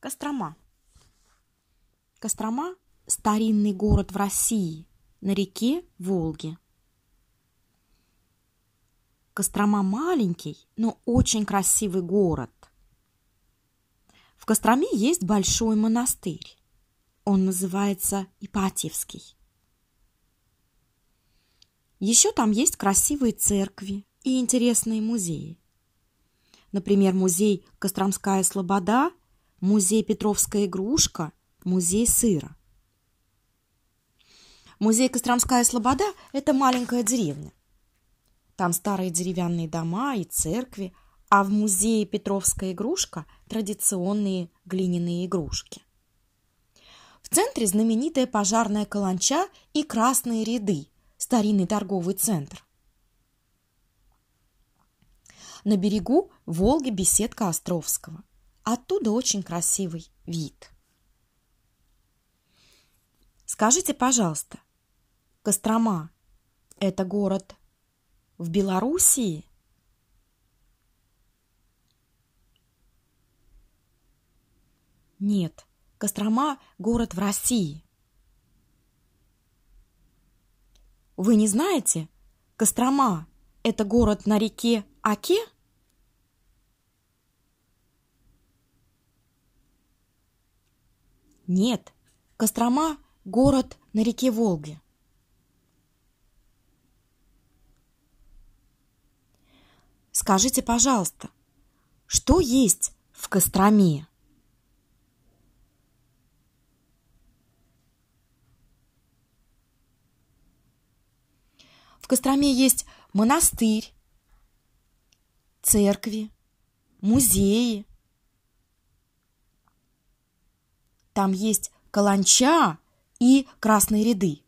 Кострома. Кострома – старинный город в России на реке Волге. Кострома маленький, но очень красивый город. В Костроме есть большой монастырь. Он называется Ипатьевский. Еще там есть красивые церкви и интересные музеи. Например, музей Костромская Слобода музей Петровская игрушка, музей сыра. Музей Костромская Слобода – это маленькая деревня. Там старые деревянные дома и церкви, а в музее Петровская игрушка – традиционные глиняные игрушки. В центре знаменитая пожарная каланча и красные ряды – старинный торговый центр. На берегу Волги беседка Островского. Оттуда очень красивый вид. Скажите, пожалуйста, Кострома – это город в Белоруссии? Нет, Кострома – город в России. Вы не знаете, Кострома – это город на реке Оке? Нет, Кострома – город на реке Волге. Скажите, пожалуйста, что есть в Костроме? В Костроме есть монастырь, церкви, музеи, Там есть каланча и красные ряды.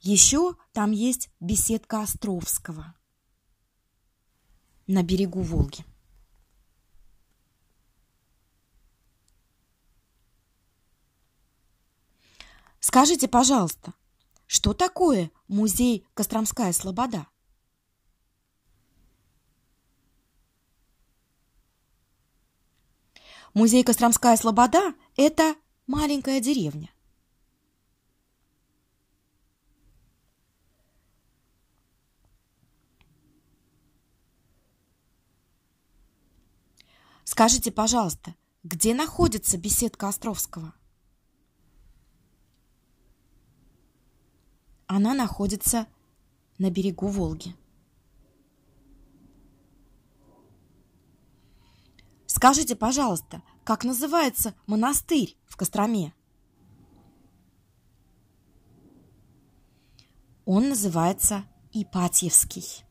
Еще там есть беседка Островского на берегу Волги. Скажите, пожалуйста, что такое музей Костромская Слобода? Музей Костромская Слобода – это маленькая деревня. Скажите, пожалуйста, где находится беседка Островского? Она находится на берегу Волги. Скажите, пожалуйста, как называется монастырь в Костроме? Он называется Ипатьевский.